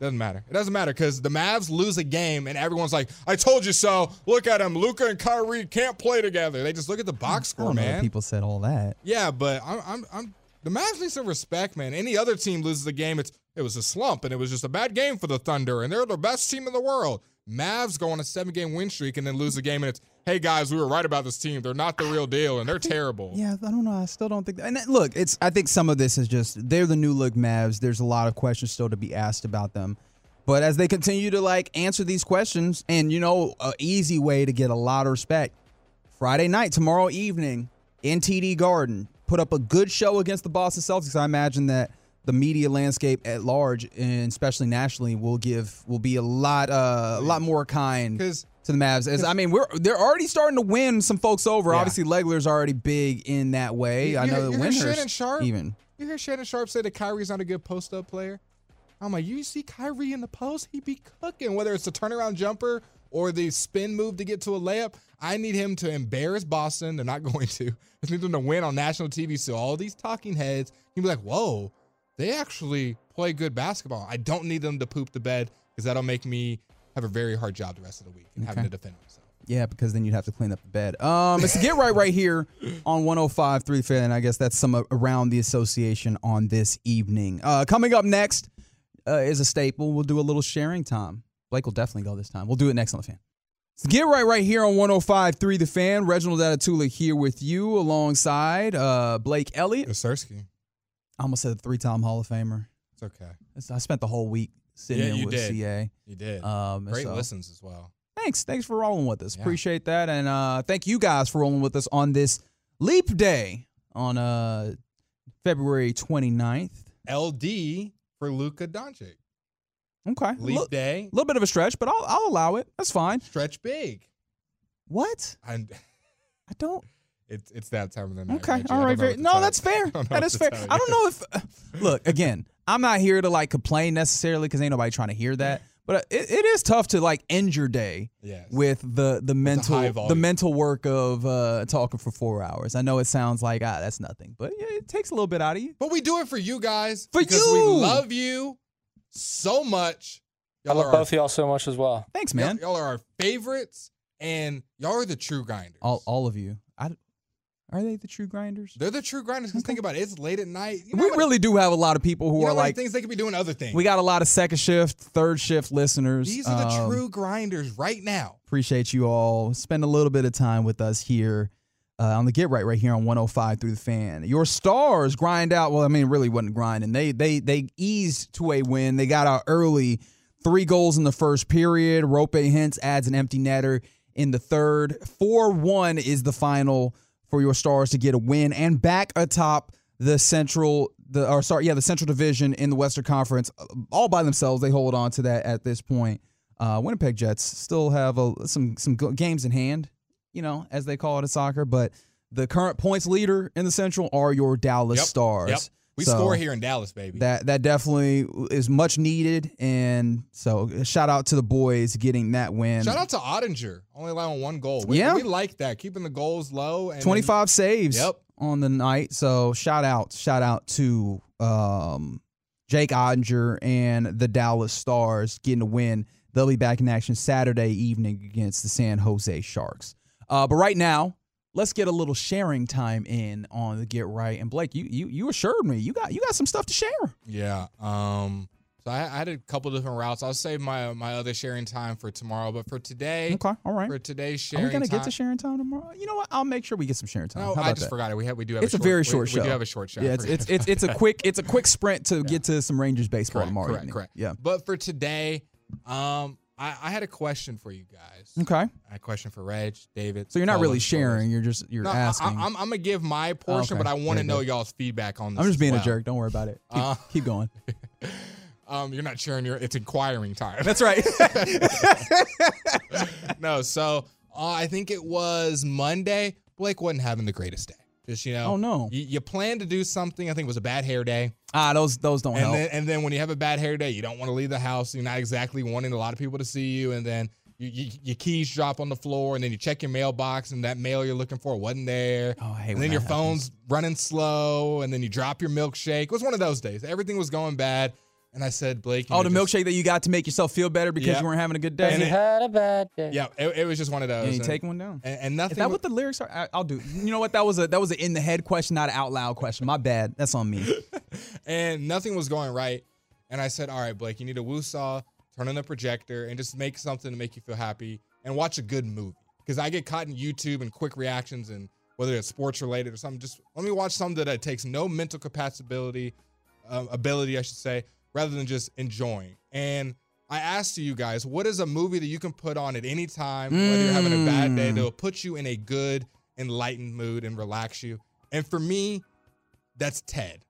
Doesn't matter. It doesn't matter because the Mavs lose a game and everyone's like, "I told you so." Look at them. Luka and Kyrie can't play together. They just look at the box I score, don't know that man. people said all that. Yeah, but I'm, I'm, I'm. The Mavs need some respect, man. Any other team loses a game, it's it was a slump and it was just a bad game for the Thunder, and they're the best team in the world. Mavs go on a seven game win streak and then lose a game, and it's hey guys, we were right about this team. They're not the real deal, and they're terrible. Yeah, I don't know. I still don't think. That, and that- look, it's. I think some of this is just they're the new look Mavs. There's a lot of questions still to be asked about them. But as they continue to like answer these questions, and you know, a easy way to get a lot of respect. Friday night, tomorrow evening, in TD Garden, put up a good show against the Boston Celtics. I imagine that the media landscape at large, and especially nationally, will give will be a lot uh, a lot more kind to the Mavs. As I mean, we're they're already starting to win some folks over. Yeah. Obviously, Legler's already big in that way. I know you the winners Shannon Sharpe? even. you hear Shannon Sharpe say that Kyrie's not a good post up player. I'm like, you see Kyrie in the post, he be cooking. Whether it's the turnaround jumper or the spin move to get to a layup, I need him to embarrass Boston. They're not [LAUGHS] going to. I need them to win on national TV. So all these talking heads can be like, whoa, they actually play good basketball. I don't need them to poop the bed because that'll make me have a very hard job the rest of the week and having to defend myself. Yeah, because then you'd have to clean up the bed. Um, it's get right right here on 105.3 Fan. and I guess that's some around the association on this evening. Uh, coming up next uh, is a staple. We'll do a little sharing time. Blake will definitely go this time. We'll do it next on the fan. So get right right here on 105.3 The Fan. Reginald Atatula here with you alongside uh, Blake Elliott. Osersky. I almost said three-time Hall of Famer. It's okay. It's- I spent the whole week sitting Yeah, in you with did. CA. You did. Um, Great so- listens as well. Thanks. Thanks for rolling with us. Yeah. Appreciate that. And uh, thank you guys for rolling with us on this Leap Day on uh, February 29th. LD for Luka Doncic. Okay. Leap little, day. A little bit of a stretch, but I'll, I'll allow it. That's fine. Stretch big. What? And I don't. It's it's that time of the night. Okay. Reggie. I right. know Very, no, that's you. fair. [LAUGHS] I don't know That what is to fair. I don't know if. [LAUGHS] Look, again, I'm not here to like complain necessarily because ain't nobody trying to hear that. [LAUGHS] But it, it is tough to like end your day Yes. with the the mental the mental work of uh, talking for four hours. I know it sounds like ah that's nothing, but yeah, it takes a little bit out of you. But we do it for you guys. For because you! we love you so much. I Y'all love both of y'all so much as well. Thanks, y'all, man. y'all are our favorites, and y'all are the true grinders. All all of you. Are they the true grinders? They're the true grinders. Because think about it, it's late at night. You know we what- really do have a lot of people who you know are like things they could be doing other things. we got a lot of second shift, third shift listeners. These are the Um, true grinders right now. Appreciate you all. Spend a little bit of time with us here uh, on the Get Right right here on 105 through the fan. Your stars grind out. Well, I mean, really wasn't grinding. They they they eased to a win. They got out early, three goals in the first period. Roope Hintz adds an empty netter in the third. Four one is the final for your stars to get a win and back atop the central the or sorry yeah the central division in the Western Conference all by themselves. They hold on to that at this point. Uh, Winnipeg Jets still have a, some some games in hand, you know, as they call it in soccer. But the current points leader in the Central are your Dallas Yep. Stars. Yep. We So score here in Dallas, baby. That that definitely is much needed, and so shout out to the boys getting that win. Shout out to Oettinger, only allowing one goal. We, Yeah. we like that, keeping the goals low. And 25 saves Yep. on the night. So shout out, shout out to um, Jake Oettinger and the Dallas Stars getting a win. They'll be back in action Saturday evening against the San Jose Sharks. Uh, but right now, let's get a little sharing time in on the Get Right. And Blake, you you you assured me you got you got some stuff to share. Yeah. Um. So I, I had a couple different routes. I'll save my my other sharing time for tomorrow, but for today, Okay, all right. for today's Are sharing we gonna time, get to sharing time tomorrow? You know what? I'll make sure we get some sharing time. No, How about I just that? forgot it. We have we do have. It's a, a, short, very we- short we, show. do have a short show. Yeah, it's, it's it's it's a [LAUGHS] quick it's a quick sprint to get to some Rangers baseball correct, tomorrow correct, evening. correct. Yeah. But for today, um, I, I had a question for you guys. Okay. I had a question for Reg, David. So you're not really sharing. You're just you're No, I, asking. I, am gonna give my portion, Okay, but I want to know good. y'all's feedback on this. I'm just as being a well. jerk. Don't worry about it. Keep, Uh, keep going. [LAUGHS] Um, you're not sharing your. It's inquiring time. That's right. [LAUGHS] no, so uh, I think it was Monday. Blake wasn't having the greatest day. Just you know. Oh, no. You, you planned to do something. I think it was a bad hair day. ah, those those don't And help. then, and then when you have a bad hair day, you don't want to leave the house. You're not exactly wanting a lot of people to see you. And then you, you, your keys drop on the floor, and then you check your mailbox, and that mail you're looking for wasn't there. Oh, hey, and then your happens. phone's running slow, and then you drop your milkshake. It was one of those days. Everything was going bad. And I said, Blake, you oh, know, the just- milkshake that you got to make yourself feel better because Yeah. you weren't having a good Because day. you it- had a bad day. Yeah, it, it was just one of those. Yeah, you and- taking one down. And, and nothing. Is that wa- what the lyrics are? I, I'll do. You know what? That was a that was an in the head question, not an out loud question. My bad. That's on me. [LAUGHS] and nothing was going right. And I said, All right, Blake, you need a woosaw, turn on the projector, and just make something to make you feel happy and watch a good movie. Because I get caught in YouTube and quick reactions and whether it's sports related or something. Just let me watch something that takes no mental capacity, um, ability, I should say, rather than just enjoying. And I asked you guys, what is a movie that you can put on at any time, whether you're having a bad day, mm. that will put you in a good, enlightened mood and relax you? And for me, that's Ted.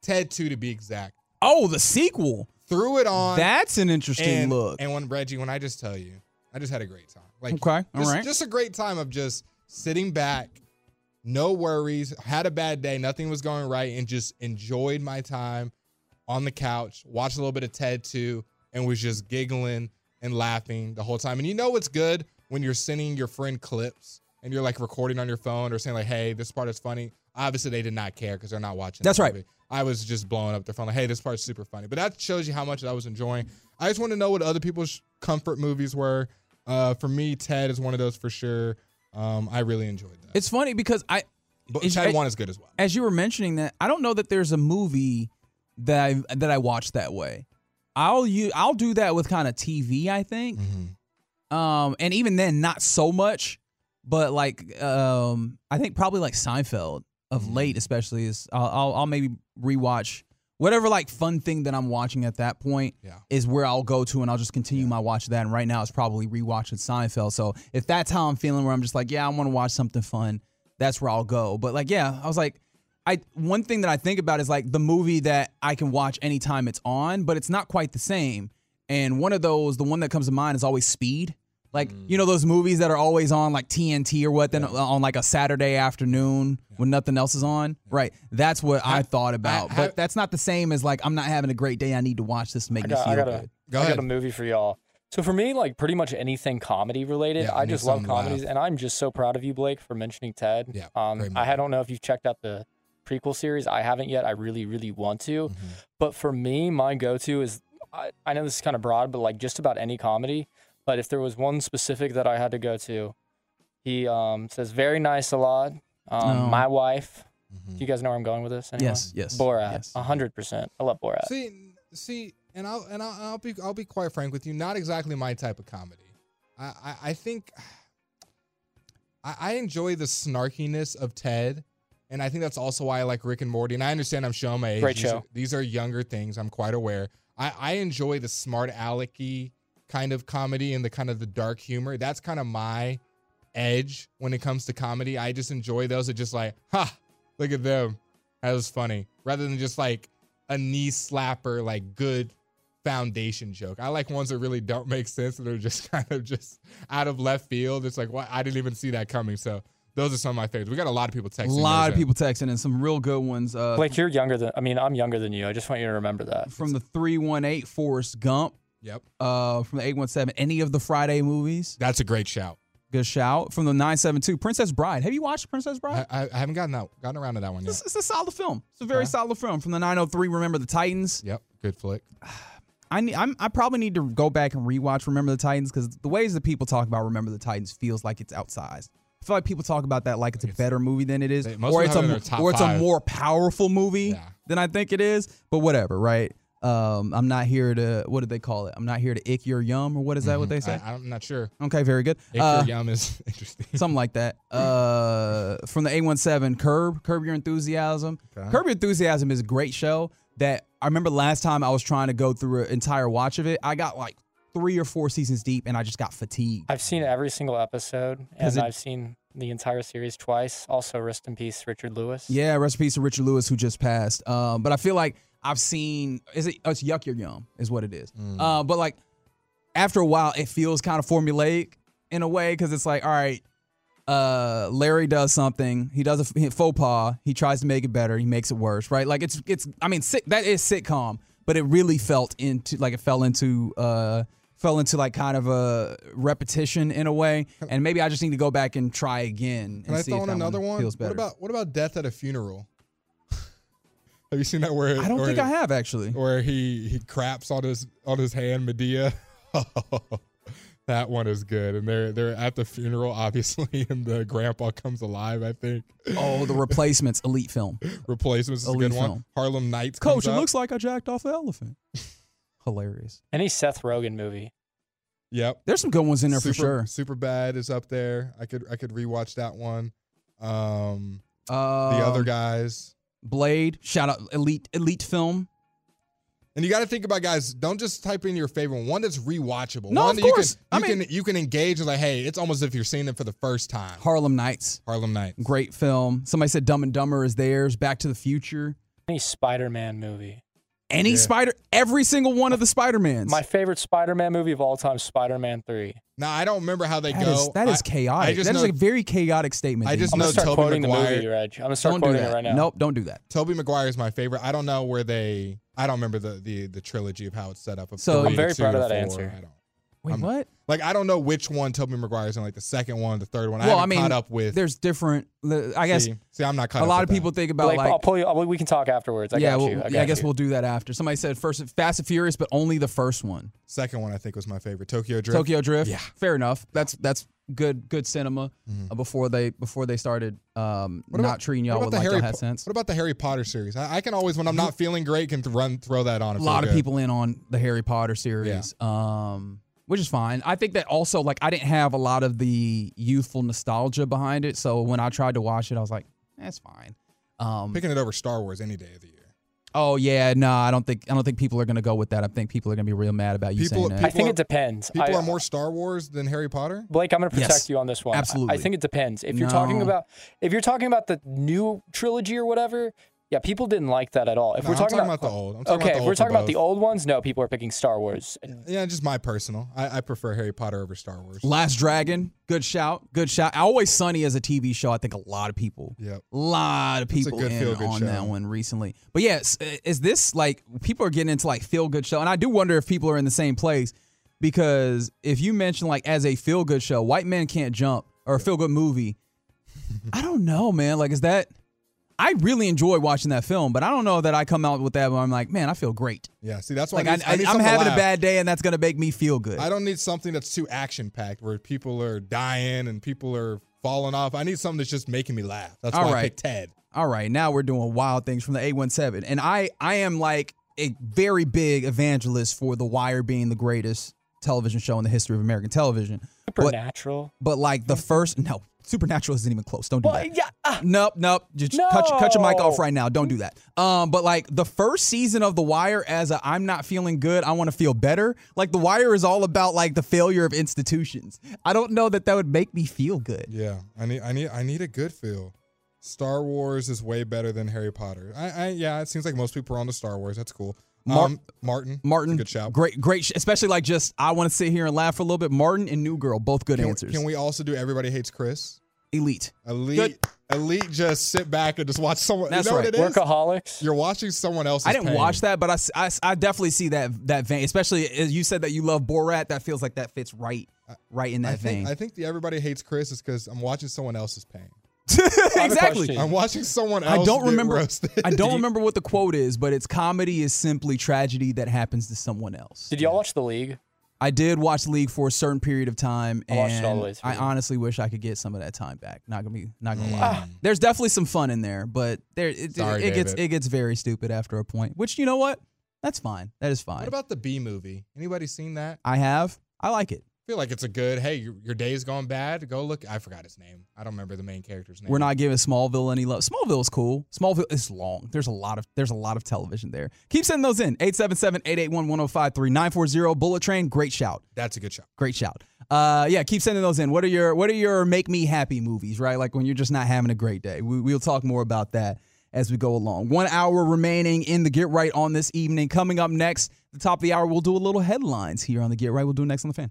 Ted 2 to be exact. Oh, the sequel. Threw it on. That's an interesting and, look. And when Reggie, when I just tell you, I just had a great time. Like Okay, all just, right. just a great time of just sitting back, no worries, had a bad day, nothing was going right, and just enjoyed my time on the couch, watched a little bit of Ted 2, and was just giggling and laughing the whole time. And you know what's good when you're sending your friend clips and you're like recording on your phone or saying like, "Hey, this part is funny." Obviously, they did not care because they're not watching. That's right. I was just blowing up their phone like, "Hey, this part's super funny." But that shows you how much I was enjoying. I just want to know what other people's comfort movies were. Uh, for me, Ted is one of those for sure. Um, I really enjoyed that. it's funny because I But Ted one is good as well. as you were mentioning that, I don't know that there's a movie that I that I watch that way. I'll you I'll do that with kind of TV, I think. Mm-hmm. Um, and even then, not so much. But like, um, I think probably like Seinfeld of Mm-hmm. late, especially is I'll, I'll I'll maybe rewatch whatever like fun thing that I'm watching at that point Yeah. is where I'll go to and I'll just continue my watch of that. And right now, it's probably rewatching Seinfeld. So if that's how I'm feeling, where I'm just like, yeah, I want to watch something fun, that's where I'll go. But like, yeah, I was like, I one thing that I think about is like the movie that I can watch anytime it's on, but it's not quite the same. And one of those, the one that comes to mind is always Speed. Like you know those movies that are always on like TNT or what, then on like a Saturday afternoon when nothing else is on. Right, that's what I thought about. I- but that's not the same as like I'm not having a great day. I need to watch this to make I me feel I got a good. Go I got a movie for y'all. So for me, like pretty much anything comedy related, Yeah, I I just love laugh. comedies, and I'm just so proud of you, Blake, for mentioning Ted. Yeah, Um, I don't know if you've checked out the prequel series. I haven't yet. I really, really want to. Mm-hmm. But for me, my go-to is I, I know this is kind of broad, but like just about any comedy. But if there was one specific that I had to go to, he um, says very nice a lot. Um, Oh. My wife. Mm-hmm. Do you guys know where I'm going with this? Anyone? Yes, yes, Borat. yes. A hundred percent. I love Borat. See, see, and I'll and I'll, I'll be I'll be quite frank with you. Not exactly my type of comedy. I I, I think [SIGHS] I, I enjoy the snarkiness of Ted, and I think that's also why I like Rick and Morty. And I understand I'm showing my age. Great these show. Are, these are younger things. I'm quite aware. I I enjoy the smart alecky kind of comedy and the kind of the dark humor. That's kind of my edge when it comes to comedy. I just enjoy those. That just like, ha, look at them. That was funny. Rather than just like a knee slapper, like good foundation joke. I like ones that really don't make sense and are just [LAUGHS] kind of just out of left field. It's like, what? I didn't even see that coming. So those are some of my favorites. We got a lot of people texting. A lot theirs of in. people texting and some real good ones. Uh, Blake, you're younger than I mean, I'm younger than you. I just want you to remember that. from the 318 Forrest Gump, Yep. uh, from the 817, any of the Friday movies. That's a great shout. Good shout. From the 972, Princess Bride. Have you watched Princess Bride? I, I, I haven't gotten that gotten around to that one yet. It's, it's a solid film. It's a very Okay. solid film. From the 903, Remember the Titans. Yep. Good flick. I need, I'm, I probably need to go back and rewatch Remember the Titans because the ways that people talk about Remember the Titans feels like it's outsized. I feel like people talk about that like it's a better movie than it is, They- or it's a it in their top or it's a more powerful movie Yeah. than I think it is. But whatever, right? Um, I'm not here to what do they call it? I'm not here to ick your yum or what is that? What they say? Mm-hmm. I, I'm not sure. okay, very good. Ick Uh, your yum is [LAUGHS] interesting. something like that. Uh, from the A17, Curb, Curb Your Enthusiasm. Okay. Curb Your Enthusiasm is a great show that I remember last time I was trying to go through an entire watch of it. I got like three or four seasons deep and I just got fatigued. I've seen every single episode, and it- I've seen the entire series twice. Also, rest in peace, Richard Lewis. Yeah, rest in peace to Richard Lewis who just passed. Um, but I feel like I've seen is it oh, it's Yuck Your Yum is what it is. Uh, but like after a while, it feels kind of formulaic in a way because it's like, all right, uh, Larry does something, he does a faux pas, he tries to make it better, he makes it worse, right? Like it's it's I mean, sick, that is sitcom, but it really felt into like it fell into uh fell into like kind of a repetition in a way, and maybe I just need to go back and try again. Can and I see throw if in that another one? Feels better. What about what about death at a funeral? [LAUGHS] have you seen that where I don't where- think I have actually. where he he craps on his on his hand Madea. [LAUGHS] that one is good, and they're they're at the funeral, obviously, [LAUGHS] and the grandpa comes alive. I think Oh, the replacements, elite film. replacements is a Elite good one. film. Harlem Nights. Coach, it up. looks like I jacked off the elephant. Hilarious. Any Seth Rogen movie. Yep. There's some good ones in there for sure. Super bad is up there. I could I could rewatch that one. Um, Uh, the other guys. Blade, shout out elite elite film. And you got to think about guys. Don't just type in your favorite one. One that's rewatchable. No, one of that course. you I can you mean- can you can engage. Like, hey, it's almost as if you're seeing it for the first time. Harlem Nights, Harlem Nights. great film. Somebody said Dumb and Dumber is theirs. Back to the Future. Any Spider-Man movie. Any Yeah. Spider, every single one of the Spider Mans. My favorite Spider-Man movie of all time, Spider-Man Three. Now I don't remember how they That go. is that is I- chaotic. I just that is know a very chaotic statement. I dude. just I'm know gonna start Tobey quoting the movie, Reg. I'm gonna start don't do quoting that. it right now. Nope, don't do that. Tobey Maguire is my favorite. I don't know where they. I don't remember the the, the trilogy of how it's set up. So- three I'm very proud of that four. answer. I don't. Wait, I'm- what? Like I don't know which one Tobey Maguire is in. Like the second one, the third one. I well, haven't I mean, caught up with. there's different. I guess see, see, I'm not caught a up lot with of people that. think about Blake, like I'll pull you. We can talk afterwards. I yeah, got well, you. I, yeah, got I guess you. we'll do that after. Somebody said first Fast and Furious, but only the first one. Second one I think was my favorite. Tokyo Drift. Tokyo Drift. Yeah. Mm-hmm. fair enough. That's that's good good cinema uh, before they before they started um, What not treating y'all with the like Harry y'all had Po- sense. What about the Harry Potter series? I, I can always, when I'm not feeling great, can th- run throw that on. A lot of good. people in on the Harry Potter series, um, which is fine. I think that also like I didn't have a lot of the youthful nostalgia behind it, so when I tried to watch it, I was like, that's fine. Um, picking it over Star Wars any day of the year. oh yeah, no, I don't think I don't think people are gonna go with that. I think people are gonna be real mad about you People- saying I think are- it depends. People I, are more Star Wars than Harry Potter. Blake, I'm going to protect Yes, you on this one. Absolutely. I think it depends. If you're talking about if you're talking about the new trilogy or whatever, Yeah, people didn't like that at all. If No, we're I'm talking, talking about the old. I'm talking okay, about the if we're talking about the old ones, no, people are picking Star Wars. Yeah, just my personal. I, I prefer Harry Potter over Star Wars. Last Dragon, good shout, good shout. Always Sunny as a TV show. I think a lot of people, Yep. a lot of people good in feel-good on show. that one recently. But yes, is this like people are getting into like feel good show? And I do wonder if people are in the same place because if you mention like as a feel good show, White Men Can't Jump or a feel good movie, I don't know, man. Like, is that? I really enjoy watching that film, but I don't know that I come out with that where I'm like, man, I feel great. Yeah, see, that's why Like I I, need, I need am having a bad day, and that's gonna make me feel good. I don't need something that's too action packed where people are dying and people are falling off. I need something that's just making me laugh. That's All why I right. picked Ted. All right, now we're doing wild things from the 817. And I I am like a very big evangelist for The Wire being the greatest television show in the history of American television. But, Supernatural. but like the mm-hmm. first no, Supernatural isn't even close. Don't do Well, that. yeah, uh, Nope, nope. Just cut, your- cut your mic off right now. Don't do that. Um, but like the first season of The Wire, as a I'm not feeling good, I want to feel better. Like The Wire is all about like the failure of institutions. I don't know that that would make me feel good. Yeah, I need I need I need a good feel. Star Wars is way better than Harry Potter. I, I yeah, it seems like most people are on the Star Wars. That's cool. Mar- um, Martin, Martin, good shout. Great, great. sh- Especially like just I want to sit here and laugh for a little bit. Martin and New Girl, both good Can, answers. can we also do Everybody Hates Chris? Elite. Elite, elite. Just sit back and just watch someone. That's you know right. What it is? Workaholics. You're watching someone else's. I didn't pain. watch that, but I, I, I, definitely see that that vein. Especially as you said that you love Borat. That feels like that fits right, right in that I think, vein. I think the Everybody Hates Chris is because I'm watching someone else's pain. Exactly. I'm watching someone else. I don't get remember. roasted. I don't [LAUGHS] remember what the quote is, but it's comedy is simply tragedy that happens to someone else. Did y'all watch The League? I did watch the League for a certain period of time, I and all the. I honestly wish I could get some of that time back. Not gonna be, not gonna Mm. lie. There's definitely some fun in there, but there it, Sorry, it gets it gets very stupid after a point. Which you know what? That's fine. That is fine. What about the B movie? Anybody seen that? I have. I like it. Feel like it's a good. Hey, your, your day's going bad. Go look. I forgot his name. I don't remember the main character's name. We're not giving Smallville any love. Smallville's cool. Smallville is long. There's a lot of there's a lot of television there. Keep sending those in. 877-881-1053 940 Bullet Train. Great shout. That's a good shot. Great shout. Uh yeah, keep sending those in. What are your what are your make me happy movies, right? Like when you're just not having a great day. We, we'll talk more about that as we go along. One hour remaining in the Get Right on this evening. Coming up next, the top of the hour, we'll do a little headlines here on the Get Right. We'll do it next on the fan.